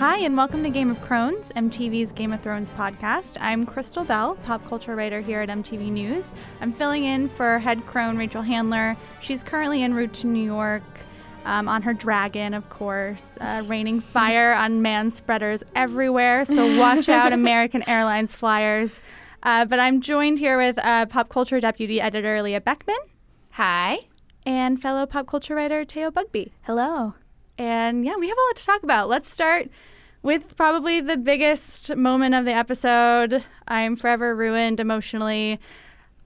Hi, and welcome to Game of Crones, MTV's Game of Thrones podcast. I'm Crystal Bell, pop culture writer here at MTV News. I'm filling in for head crone Rachel Handler. She's currently en route to New York um, on her dragon, of course, uh, raining fire on man spreaders everywhere. So watch out, American Airlines flyers. Uh, but I'm joined here with uh, pop culture deputy editor Leah Beckmann. Hi. And fellow pop culture writer Teo Bugbee. Hello. And yeah, we have a lot to talk about. Let's start with probably the biggest moment of the episode. I'm forever ruined emotionally.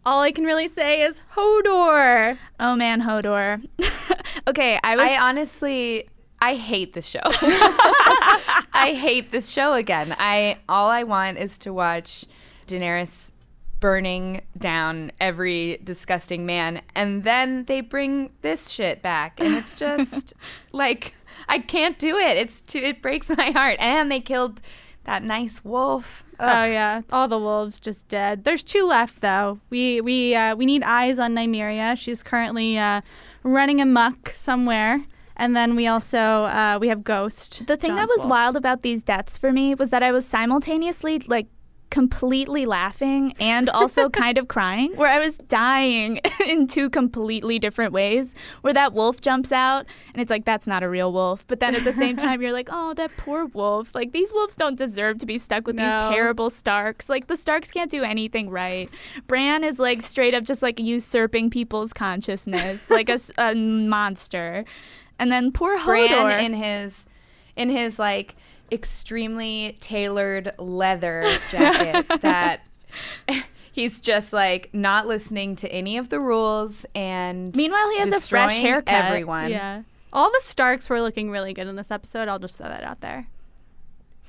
All I can really say is Hodor. Oh man, Hodor. okay, I was. I honestly, I hate this show. I hate this show again. I all I want is to watch Daenerys burning down every disgusting man, and then they bring this shit back, and it's just like I can't do it. It's too. It breaks my heart. And they killed that nice wolf. Ugh. Oh yeah, all the wolves just dead. There's two left though. We we uh, we need eyes on Nymeria. She's currently uh, running amok somewhere. And then we also uh, we have Ghost. The thing John's that was wolf. wild about these deaths for me was that I was simultaneously like completely laughing and also kind of crying where I was dying in two completely different ways where that wolf jumps out and it's like that's not a real wolf. But then at the same time you're like oh that poor wolf. Like these wolves don't deserve to be stuck with No. these terrible Starks. Like the Starks can't do anything right. Bran is like straight up just like usurping people's consciousness like a, a monster. And then poor Hodor. Bran in his in his like extremely tailored leather jacket that he's just like not listening to any of the rules and Meanwhile, he has a fresh haircut. Everyone. Yeah. All the Starks were looking really good in this episode. I'll just throw that out there.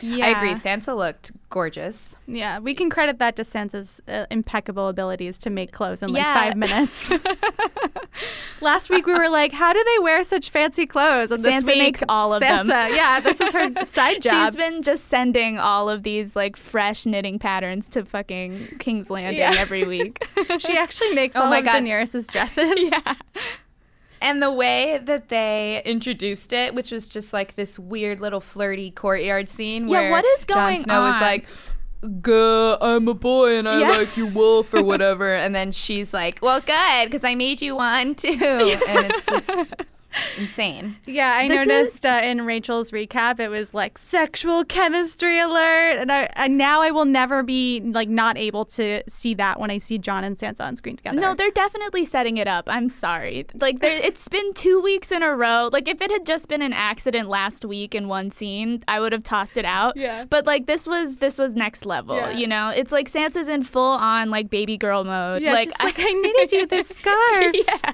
Yeah. I agree. Sansa looked gorgeous. Yeah, we can credit that to Sansa's uh, impeccable abilities to make clothes in like Yeah. five minutes. Last week we were like, how do they wear such fancy clothes? And this Sansa week, makes all of them. Sansa, Yeah, this is her side job. She's been just sending all of these like fresh knitting patterns to fucking King's Landing Yeah. every week. she actually makes Oh all my of God. Daenerys' dresses. yeah. And the way that they introduced it, which was just like this weird little flirty courtyard scene Yeah, where what is going Jon Snow was like, I'm a boy and I Yeah. like you wolf or whatever. and then she's like, well, good, because I made you one too. And it's just insane. Yeah, I This is- noticed uh, in Rachel's recap it was like sexual chemistry alert, and I and now I will never be like not able to see that when I see Jon and Sansa on screen together. No, they're definitely setting it up. I'm sorry. Like, there, it's been two weeks in a row. Like, if it had just been an accident last week in one scene, I would have tossed it out. Yeah. But like, this was this was next level. Yeah. You know, it's like Sansa's in full on like baby girl mode. yeah, like, she's like I needed you this scarf. yeah,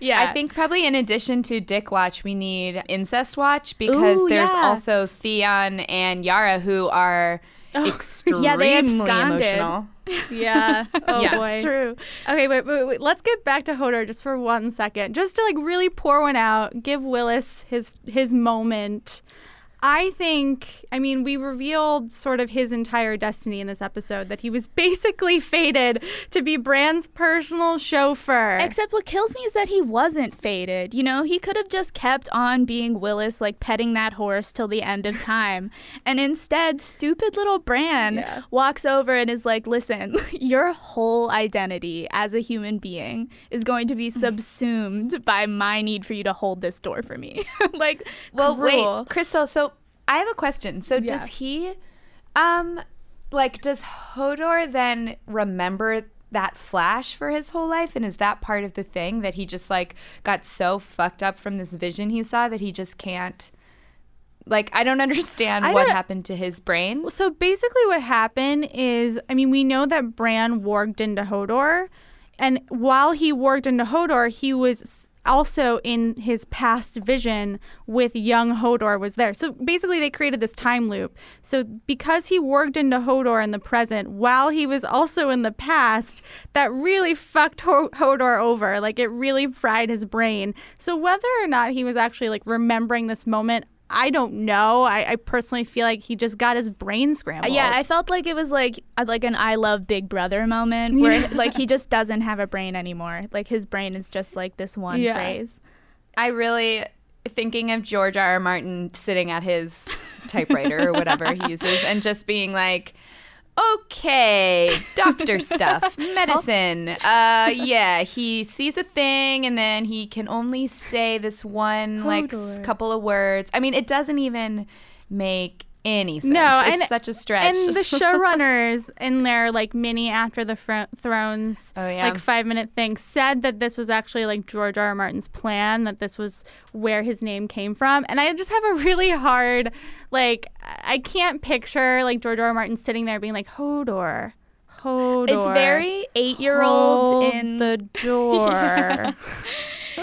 yeah. I think probably in addition to Dick Watch, we need Incest Watch because Ooh, there's yeah. also Theon and Yara who are extremely Yeah, they absconded. emotional. Yeah. Oh Yeah, boy. it's true. Okay, wait, wait, wait. Let's get back to Hodor just for one second, just to like really pour one out, give Wylis his his moment. I think, I mean, we revealed sort of his entire destiny in this episode that he was basically fated to be Bran's personal chauffeur. Except what kills me is that he wasn't fated. You know, he could have just kept on being Wylis, like petting that horse till the end of time. and instead, stupid little Bran Yeah. walks over and is like, listen, your whole identity as a human being is going to be subsumed by my need for you to hold this door for me. like, Well, cruel. wait, Crystal. So I have a question. So Yeah. does he, um, like, does Hodor then remember that flash for his whole life, and is that part of the thing that he just like got so fucked up from this vision he saw that he just can't? Like, I don't understand I what don't- happened to his brain. So basically, what happened is, I mean, we know that Bran warged into Hodor, and while he warged into Hodor, he was also in his past vision with young Hodor was there. So basically, they created this time loop. So because he warged into Hodor in the present while he was also in the past, that really fucked Ho- Hodor over. Like it really fried his brain. So whether or not he was actually like remembering this moment. I don't know. I, I personally feel like he just got his brain scrambled. Yeah, I felt like it was like uh, like an I love Big Brother moment where like he just doesn't have a brain anymore. Like his brain is just like this one Yeah. phrase. I really thinking of George R. R. Martin sitting at his typewriter or whatever he uses and just being like, okay, doctor stuff, medicine. Uh, yeah, he sees a thing and then he can only say this one like Hodor. couple of words. I mean, it doesn't even make any sense. No, it's and- such a stretch. And the showrunners in their like mini After the Fro- Thrones Oh, yeah. like five minute thing said that this was actually like George R. R. Martin's plan, that this was where his name came from. And I just have a really hard like I can't picture like George R. R. Martin sitting there being like Hodor. Hodor. It's very eight year old in the door.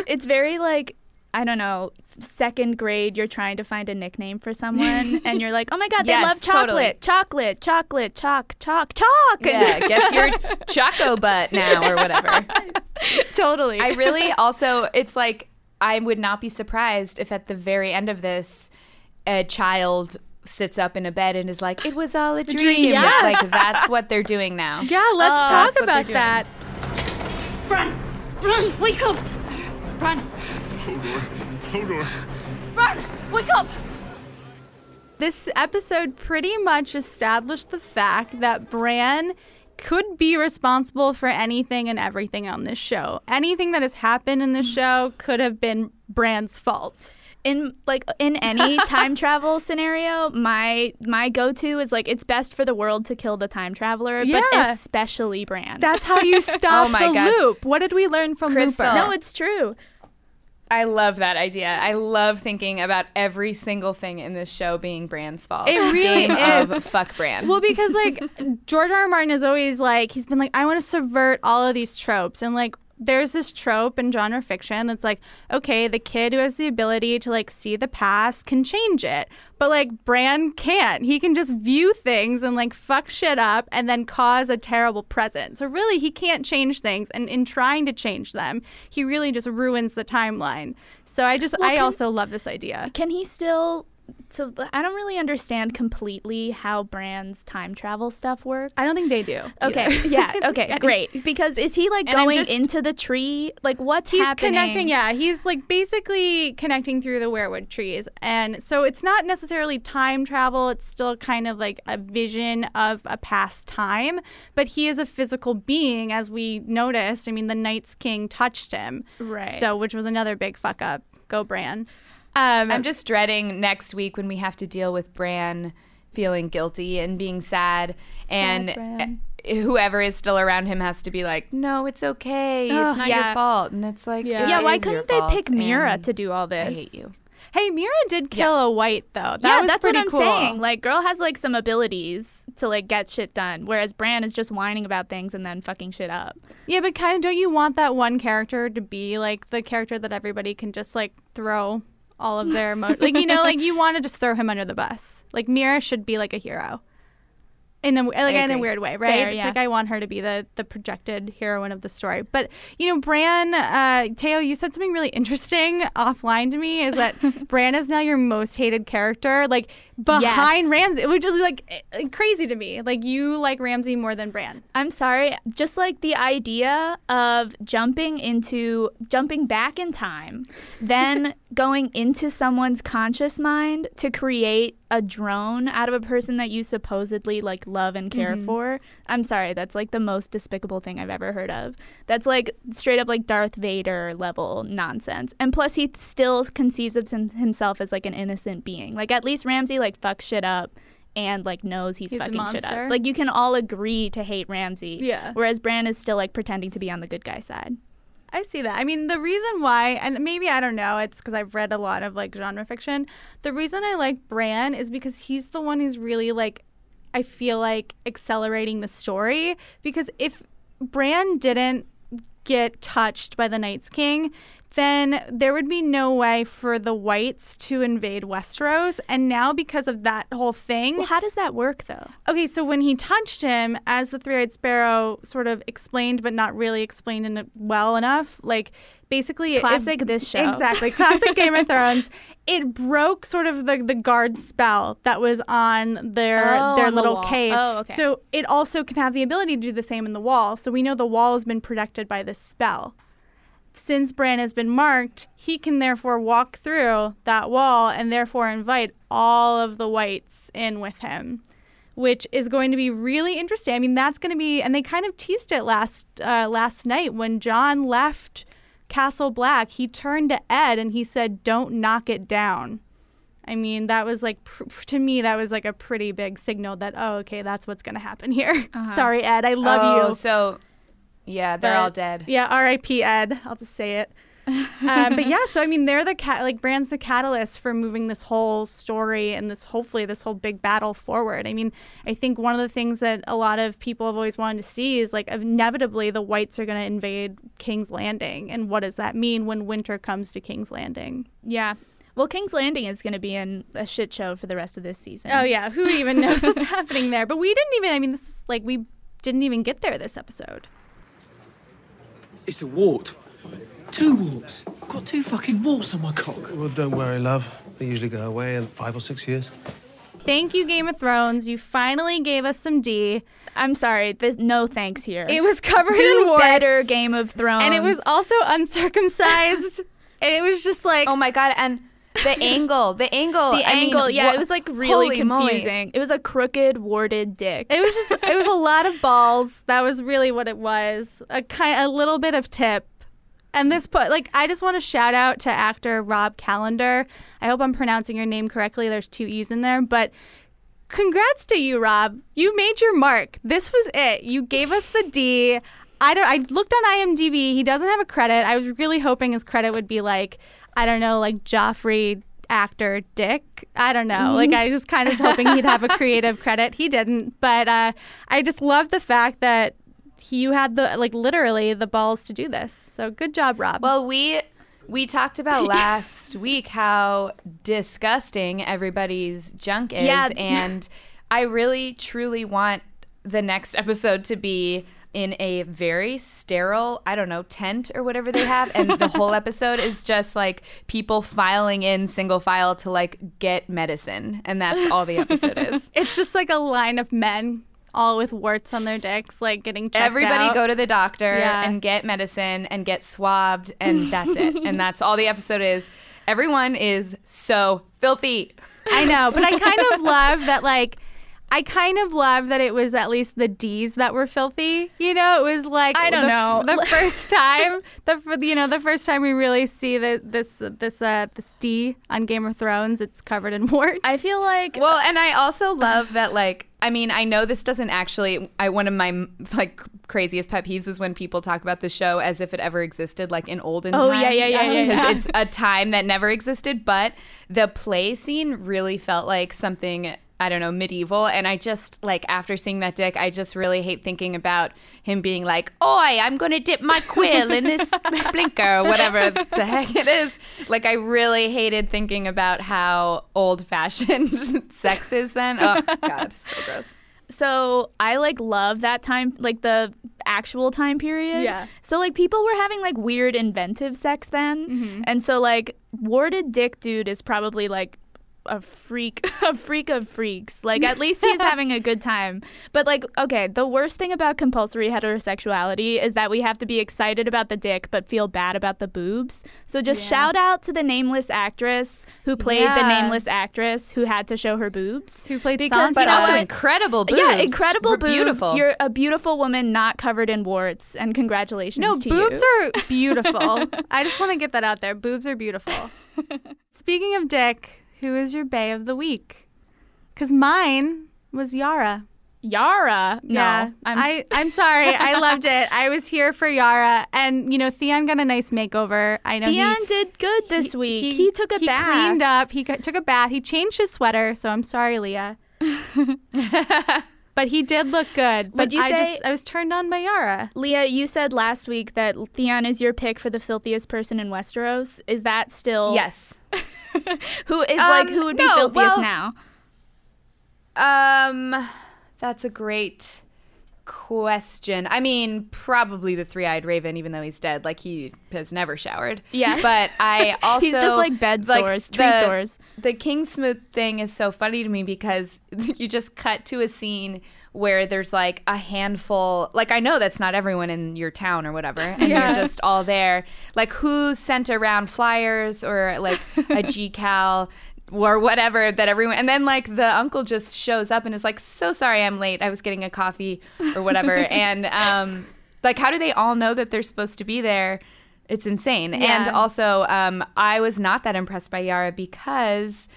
it's very like I don't know, second grade. You're trying to find a nickname for someone, and you're like, "Oh my god, they Yes, love chocolate, totally. chocolate, chocolate, chalk, chalk, chalk." yeah, guess you're Choco Butt now or whatever. totally. I really also, it's like, I would not be surprised if at the very end of this, a child sits up in a bed and is like, it was all a dream. dream, yeah. Like, that's what they're doing now. yeah, let's Oh, talk that's what they're about that. Run! Run! Wake up! Run! Hodor. Hodor. Run! Wake up! This episode pretty much established the fact that Bran could be responsible for anything and everything on this show. Anything that has happened in this mm. show could have been Bran's fault. in like in any time travel scenario, my my go to is like it's best for the world to kill the time traveler, Yeah. but especially Bran. That's how you stop Oh my the God. loop. What did we learn from Crystal. Looper? no, it's true. I love that idea. I love thinking about every single thing in this show being Bran's fault. It really Game is. Fuck Bran. Well, because like George R. R. Martin is always like he's been like I want to subvert all of these tropes and like there's this trope in genre fiction that's like okay the kid who has the ability to like see the past can change it but like Bran can't. He can just view things and like fuck shit up and then cause a terrible present. So really he can't change things and in trying to change them he really just ruins the timeline. So I just Well, I can- also love this idea. Can he still? So I don't really understand completely how Bran's time travel stuff works. I don't think they do Okay. either. yeah. Okay. Great. Because is he like And going just- into the tree? Like what's he's happening? connecting yeah he's like basically connecting through the weirwood trees and so it's not necessarily time travel it's still kind of like a vision of a past time but he is a physical being as we noticed i mean the night's king touched him Right. so which was another big fuck up go bran um, I'm just dreading next week when we have to deal with Bran feeling guilty and being sad, and Bran. uh, whoever is still around him has to be like, "No, it's okay. Ugh, it's not yeah. your fault." And it's like, Yeah. "It yeah. Why couldn't they pick Meera and to do all this? I hate you. hey Meera did kill a white though that yeah, was that's what I'm cool. saying. Like, girl has like some abilities to like get shit done, whereas Bran is just whining about things and then fucking shit up. Yeah, but kind of don't you want that one character to be like the character that everybody can just like throw all of their emo- like you know like you want to just throw him under the bus. Like Meera should be like a hero. In a like in a weird way, right? Fair, it's yeah. like I want her to be the the projected heroine of the story. But you know, Bran, uh, Teo, you said something really interesting offline to me. Is that Bran is now your most hated character, like behind Yes. Ramsay, which is like eh, crazy to me. Like you like Ramsay more than Bran. I'm sorry, just like the idea of jumping into jumping back in time, then going into someone's conscious mind to create a drone out of a person that you supposedly like love and care mm-hmm. for. I'm sorry, that's like the most despicable thing I've ever heard of. That's like straight up like Darth Vader level nonsense. And plus he still conceives of himself as like an innocent being. Like at least Ramsay like fucks shit up and like knows he's, He's fucking shit up. Like you can all agree to hate Ramsay. Yeah. Whereas Bran is still like pretending to be on the good guy side. I see that. I mean, the reason why, and maybe I don't know, it's because I've read a lot of like genre fiction. The reason I like Bran is because he's the one who's really like, I feel like accelerating the story. Because if Bran didn't get touched by the Night's King, then there would be no way for the whites to invade Westeros. And now, because of that whole thing, Well, how does that work though? Okay, so when he touched him, as the three-eyed sparrow sort of explained, but not really explained in it well enough, like basically Classic it, this show. exactly classic Game of Thrones. It broke sort of the the guard spell that was on their Oh, their on little wall. cave. Oh, okay. So it also can have the ability to do the same in the wall. So we know the wall has been protected by this spell. Since Bran has been marked, he can therefore walk through that wall and therefore invite all of the whites in with him, which is going to be really interesting. I mean, that's going to be, and they kind of teased it last uh, last night when Jon left Castle Black. He turned to Ed and he said, "Don't knock it down." I mean, that was like pr- to me that was like a pretty big signal that oh, okay, that's what's going to happen here. Sorry, Ed, I love oh, you. so yeah, they're But- all dead. Yeah, R.I.P. Ed. I'll just say it. um, but yeah, so I mean, they're the cat like Bran's the catalyst for moving this whole story and this hopefully this whole big battle forward. I mean, I think one of the things that a lot of people have always wanted to see is like inevitably the whites are going to invade King's Landing, and what does that mean when winter comes to King's Landing? Yeah. Well, King's Landing is going to be in a shit show for the rest of this season. Oh yeah, who even knows what's happening there? But we didn't even. I mean, this is like we didn't even get there this episode. It's a wart. Two warts. I've got two fucking warts on my cock. Well, don't worry, love. They usually go away in five or six years. Thank you, Game of Thrones. You finally gave us some D. I'm sorry. There's no thanks here. It was covered in warts. better, Game of Thrones. and it was also uncircumcised. and it was just like, Oh my god, and the angle, the angle, the I mean, angle. yeah, wha- it was like really holy moly. confusing. It was a crooked, warted dick. it was just, it was a lot of balls. That was really what it was. A kind, a little bit of tip. And this put, like, I just want to shout out to actor Rob Callender. I hope I'm pronouncing your name correctly. There's two E's in there, but congrats to you, Rob. You made your mark. This was it. You gave us the D. I don't. I looked on IMDb. He doesn't have a credit. I was really hoping his credit would be like, I don't know, like Joffrey actor Dick. I don't know. Like I was kind of hoping he'd have a creative credit. He didn't. But uh, I just love the fact that he, you had the like literally the balls to do this. So good job, Rob. Well, we we talked about last week how disgusting everybody's junk is, Yeah. and I really truly want the next episode to be in a very sterile, I don't know, tent or whatever they have, and the whole episode is just like people filing in single file to like get medicine, and that's all the episode is. it's just like a line of men all with warts on their dicks, like getting checked Everybody out. go to the doctor Yeah. and get medicine and get swabbed, and that's it. and that's all the episode is. Everyone is so filthy. I know, but I kind of love that like I kind of love that it was at least the D's that were filthy. You know, it was like I don't the, know. the first time the you know the first time we really see the, this this uh this D on Game of Thrones. It's covered in warts. I feel like Well, and I also love that, like, I mean, I know this doesn't actually. I one of my like craziest pet peeves is when people talk about the show as if it ever existed, like in olden Oh, times. yeah, yeah, yeah, yeah, Because yeah. it's a time that never existed. But the play scene really felt like something. I don't know, medieval. And I just, like, after seeing that dick, I just really hate thinking about him being like, Oi, I'm going to dip my quill in this blinker, or whatever the heck it is. Like, I really hated thinking about how old fashioned sex is then. Oh, God, so gross. so I like love that time, like the actual time period. Yeah. So like people were having like weird inventive sex then, mm-hmm. and so like warted dick dude is probably like a freak, a freak of freaks. Like at least he's having a good time. But like, okay, the worst thing about compulsory heterosexuality is that we have to be excited about the dick but feel bad about the boobs. So just shout out to the nameless actress who played the nameless actress who had to show her boobs. Who played Because. But know also incredible boobs. Yeah, incredible We're boobs. Beautiful. You're a beautiful woman, not covered in warts, and congratulations no, boobs you. are beautiful. I just want to get that out there. Boobs are beautiful. Speaking of dick, who is your bay of the week? Because mine was Yara. Yara. No, yeah, I'm, I, I'm sorry. I loved it. I was here for Yara, and you know, Theon got a nice makeover. I know Theon he, did good this week. He, took a he bath. He cleaned up. He took a bath. He changed his sweater. So I'm sorry, Leah. but he did look good. But I say? just I was turned on by Yara. Leah, you said last week that Theon is your pick for the filthiest person in Westeros. Is that still yes. Who is like Um, who would be no, filthiest well- now? Um, that's a great question. I mean, probably the three-eyed raven, even though he's dead. Like he has never showered. Yeah. But I also He's just like bed sores, tree the, sores. The Kingsmoot thing is so funny to me because you just cut to a scene where there's like a handful. Like I know that's not everyone in your town or whatever, and Yeah. you're just all there. Like who sent around flyers or like a GCal or whatever that everyone and then like the uncle just shows up and is like so sorry i'm late. I was getting a coffee or whatever. And um like how do they all know that they're supposed to be there? It's insane. And also um i was not that impressed by yara because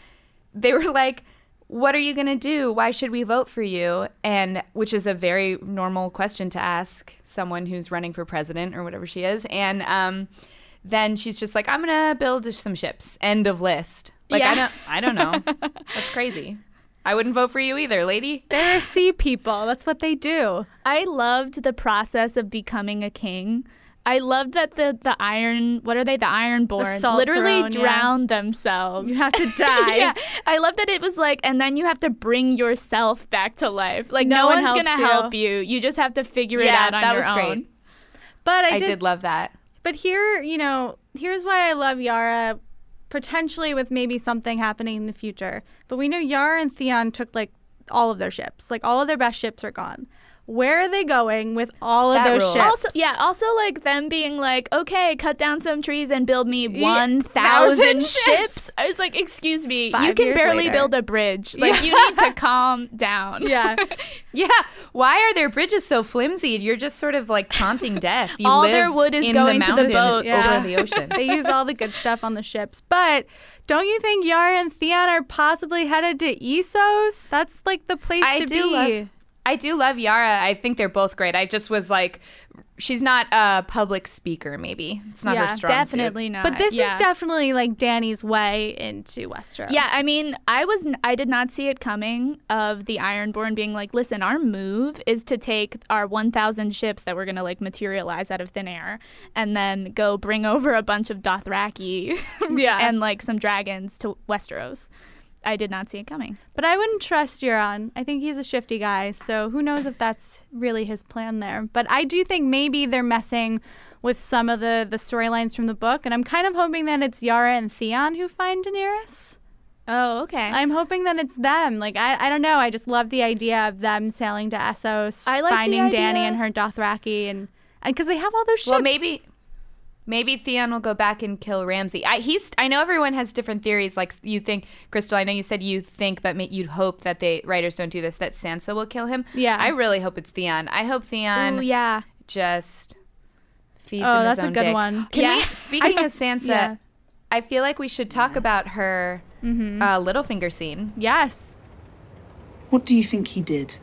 they were like what are you going to do? Why should we vote for you? And which is a very normal question to ask someone who's running for president or whatever she is. And um then she's just like i'm going to build some ships end of list like i Yeah. don't i don't know that's crazy i wouldn't vote for you either lady They're sea people. That's what they do. I loved the process of becoming a king. I loved that the the iron what are they the ironborn salt literally throne, yeah. themselves. You have to die. yeah, I love that it was like, and then you have to bring yourself back to life. Like No no, one one's gonna help you. You just have to figure it Yeah, out on that your was own. great. But I, i did, did love that But here, you know, here's why I love Yara, potentially with maybe something happening in the future. But we know Yara and Theon took like all of their ships. Like all of their best ships are gone. Where are they going with all of That those rules. ships? Also, yeah, also like them being like, okay, cut down some trees and build me Yeah, one thousand thousand ships. ships. I was like, excuse me, you can barely later. build a bridge. Like you need to calm down. yeah. Yeah. Why are their bridges so flimsy? You're just sort of like taunting death. You All live their wood is in going the to the mountains boats. Yeah. over the ocean. they use all the good stuff on the ships. But don't you think Yara and Theon are possibly headed to Essos? That's like the place I to do be. love I do love Yara. I think they're both great. I just was like she's not a public speaker maybe. It's not yeah, her strong suit. definitely not. But this yeah. is definitely like Dany's way into Westeros. Yeah, I mean, I was I did not see it coming of the Ironborn being like, "Listen, our move is to take our 1000 ships that we're going to like materialize out of thin air and then go bring over a bunch of Dothraki Yeah. and like some dragons to Westeros." I did not see it coming. But I wouldn't trust Euron. I think he's a shifty guy, so who knows if that's really his plan there. But I do think maybe they're messing with some of the, the storylines from the book, and I'm kind of hoping that it's Yara and Theon who find Daenerys. Oh, okay. I'm hoping that it's them. Like I, I don't know. I just love the idea of them sailing to Essos, I like finding Dany and her Dothraki, and and because they have all those ships. Well, maybe maybe Theon will go back and kill Ramsay. I he's I know everyone has different theories. Like you think, Crystal. I know you said you think, but ma- you'd hope that the writers don't do this. That Sansa will kill him. Yeah. I really hope it's Theon. I hope Theon Ooh, yeah. just feeds Oh, him his that's a good dick. one. Can Yeah. we? Speaking I- of Sansa, yeah. I feel like we should talk about her Mm-hmm. uh, Littlefinger scene. yes. What do you think he did?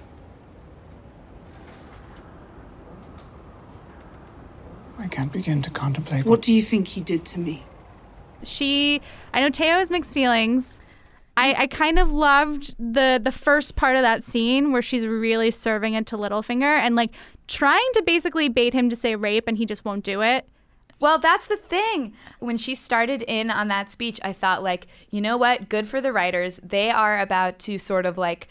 I can't begin to contemplate What do you think he did to me? she I know Teo has mixed feelings. I, I kind of loved the the first part of that scene where she's really serving it to Littlefinger and like trying to basically bait him to say rape and he just won't do it. Well, that's the thing. When she started in on that speech, I thought, like, you know what? Good for the writers. They are about to sort of like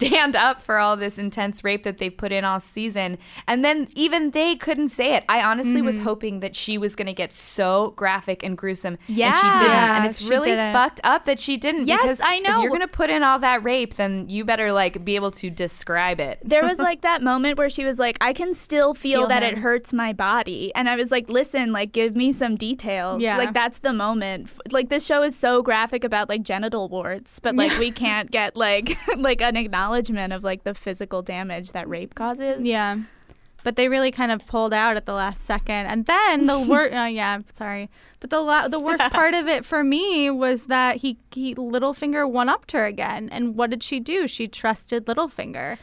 stand up for all this intense rape that they put in all season. And then even they couldn't say it. I honestly was mm-hmm. hoping that she was going to get so graphic and gruesome. And she Yeah. didn't. Yeah, and it's really didn't. fucked up that she didn't. Yes, because I If know. you're going to put in all that rape, then you better like be able to describe it. there was like that moment where she was like, I can still feel, Feel that him. it hurts my body. And I was like, listen, like, give me some details. Yeah. Like, that's the moment. Like, this show is so graphic about like genital warts, but like, we can't get like, like an acknowledgement of like the physical damage that rape causes. Yeah. But they really kind of pulled out at the last second. And then the worst, uh, yeah, sorry. But the la- the worst part of it for me was that he, he Littlefinger one upped her again. And what did she do? She trusted Littlefinger.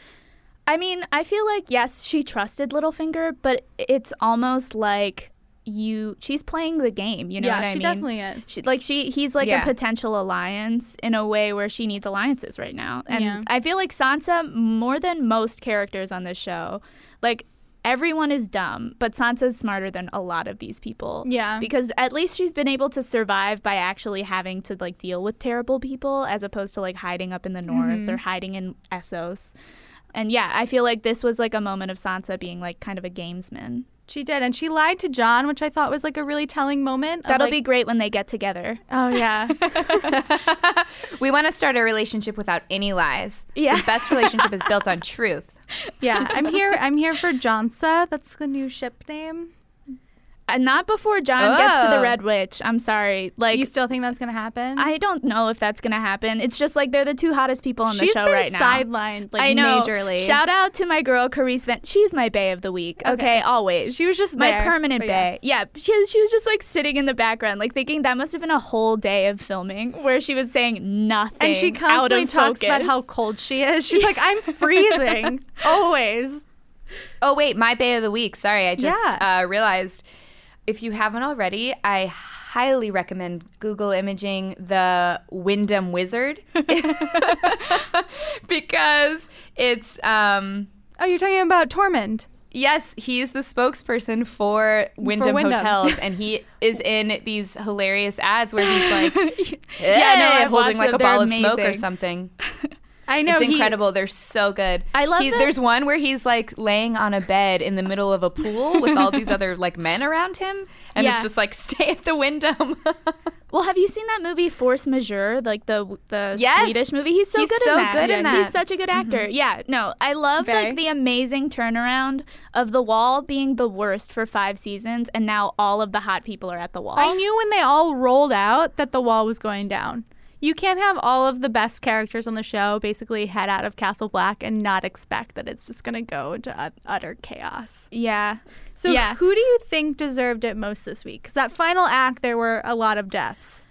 I mean, I feel like, yes, she trusted Littlefinger, but it's almost like you, she's playing the game. You know yeah, what I she mean? definitely is. She, like she, he's like Yeah. a potential alliance in a way where she needs alliances right now, and Yeah. I feel like Sansa more than most characters on this show, like everyone is dumb, but Sansa's smarter than a lot of these people. Yeah. because at least she's been able to survive by actually having to like deal with terrible people, as opposed to like hiding up in the north Mm-hmm. or hiding in Essos. And yeah, I feel like this was like a moment of Sansa being like kind of a gamesman. She did, and she lied to Jon, which I thought was like a really telling moment. That'll like- be great when they get together. Oh yeah, We want to start a relationship without any lies. Yeah. The best relationship is built on truth. yeah. I'm here. I'm here for Jonsa. That's the new ship name. Uh, not before Jon gets to the Oh. Red Witch. I'm sorry. Like You still think that's gonna happen? I don't know if that's gonna happen. It's just like they're the two hottest people on the She's show been right now. sidelined like I know. majorly. Shout out to my girl Carice Van. She's my bay of the week. Okay, Okay. always. She was just my there, permanent but bay. Yeah, she was, she was just like sitting in the background, like thinking that must have been a whole day of filming where she was saying nothing. and she out constantly of talks about focus. how cold she is. She's like, I'm freezing always. Oh wait, my bay of the week. Sorry, I just Yeah. uh, realized. If you haven't already, I highly recommend Google imaging the Wyndham Wizard because it's um, Oh, you're talking about Tormund. Yes, he's the spokesperson for Wyndham, Wyndham. Hotels, and he is in these hilarious ads where he's like, Yeah, no, holding like a ball of smoke or something. I know it's he- incredible. They're so good. I love He- There's one where he's like laying on a bed in the middle of a pool with all these other like men around him, and Yeah. it's just like stay at the Wyndham. Well, have you seen that movie Force Majeure, like the the Yes. Swedish movie? He's so He's good so in that. good in Yeah, He's such a good mm-hmm. actor. Yeah, no, I love Very. like the amazing turnaround of The Wall being the worst for five seasons, and now all of the hot people are at the Wall. I knew when they all rolled out that the wall was going down. You can't have all of the best characters on the show basically head out of Castle Black and not expect that it's just going to go to ut- utter chaos. yeah, So, yeah. who do you think deserved it most this week? Because that final act, there were a lot of deaths.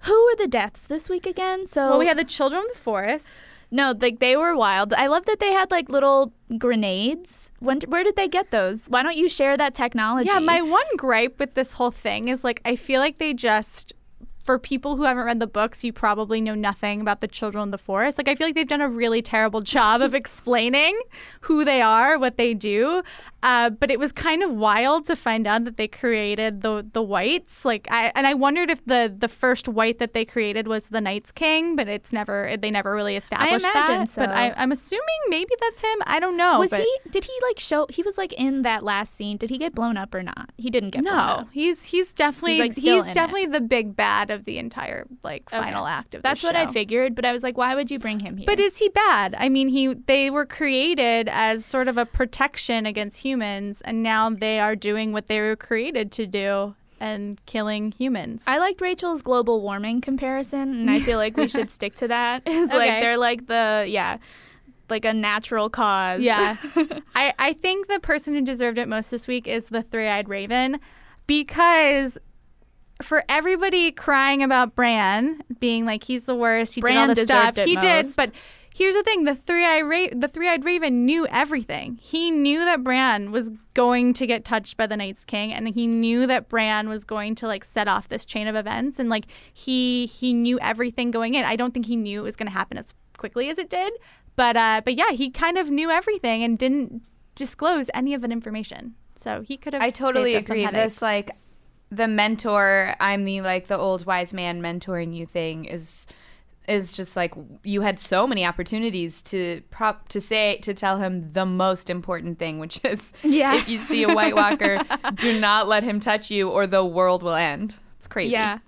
Who were the deaths this week again? So Well, we had the Children of the Forest. no, like they were wild. I love that they had like little grenades. When where did they get those? Why don't you share that technology? Yeah, my one gripe with this whole thing is like I feel like they just for people who haven't read the books, you probably know nothing about the children of the forest. Like I feel like they've done a really terrible job of explaining who they are, what they do. Uh, but it was kind of wild to find out that they created the the whites. Like I and I wondered if the the first white that they created was the Night's King, but it's never they never really established imagine that. so. But I, I'm assuming maybe that's him. I don't know. was but he? Did he like show? He was like in that last scene. Did he get blown up or not? He didn't get blown No, up. he's he's definitely He's, he's, like, still in it. definitely the big bad of the entire like final Okay. act of That's what I figured, but I was like, why would you bring him here? But is he bad? I mean, he they were created as sort of a protection against humans, and now they are doing what they were created to do and killing humans. I liked Rachel's global warming comparison, and I feel like we should stick to that. It's like they're like the yeah, like a natural cause. Yeah. I, I think the person who deserved it most this week is the three eyed raven because for everybody crying about Bran being like he's the worst, he Bran did all this stuff. He did, but here's the thing: the three eyed ra- the three eyed raven knew everything. He knew that Bran was going to get touched by the Night's King, and he knew that Bran was going to like set off this chain of events, and like he he knew everything going in. I don't think he knew it was going to happen as quickly as it did, but uh, but yeah, he kind of knew everything and didn't disclose any of that information. So he could have. I totally saved us some agree. This like the mentor, I'm the like the old wise man mentoring you thing is is just like you had so many opportunities to prop to say to tell him the most important thing, which is Yeah. if you see a White Walker, do not let him touch you or the world will end. It's crazy. yeah.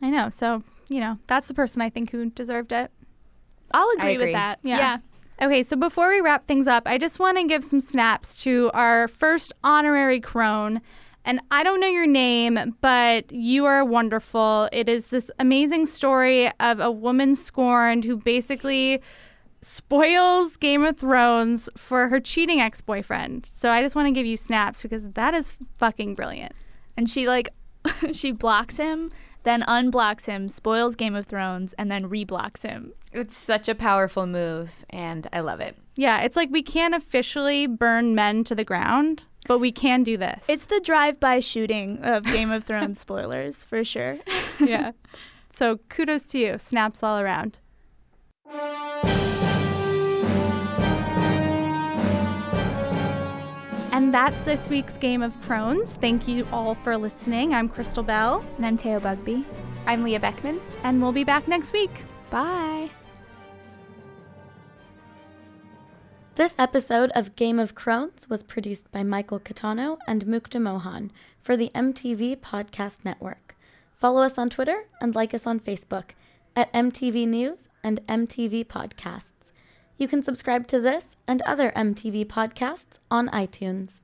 I know. So you know, that's the person I think who deserved it. I'll agree, agree. with that. Yeah. yeah. Okay, so before we wrap things up, I just want to give some snaps to our first honorary crone. And I don't know your name, but you are wonderful. It is this amazing story of a woman scorned who basically spoils Game of Thrones for her cheating ex boyfriend. So I just want to give you snaps because that is fucking brilliant. And she like she blocks him, then unblocks him, spoils Game of Thrones, and then reblocks him. It's such a powerful move and I love it. Yeah, it's like we can't officially burn men to the ground, but we can do this. It's the drive-by shooting of Game of Thrones spoilers for sure. yeah. So kudos to you. Snaps all around. And that's this week's Game of Thrones. Thank you all for listening. I'm Crystal Bell, And I'm Teo Bugbee. I'm Leah Beckmann. and we'll be back next week. Bye. This episode of Game of Crones was produced by Michael Catano and Mukta Mohan for the MTV Podcast Network. Follow us on Twitter and like us on Facebook at MTV News and MTV Podcasts. You can subscribe to this and other MTV podcasts on iTunes.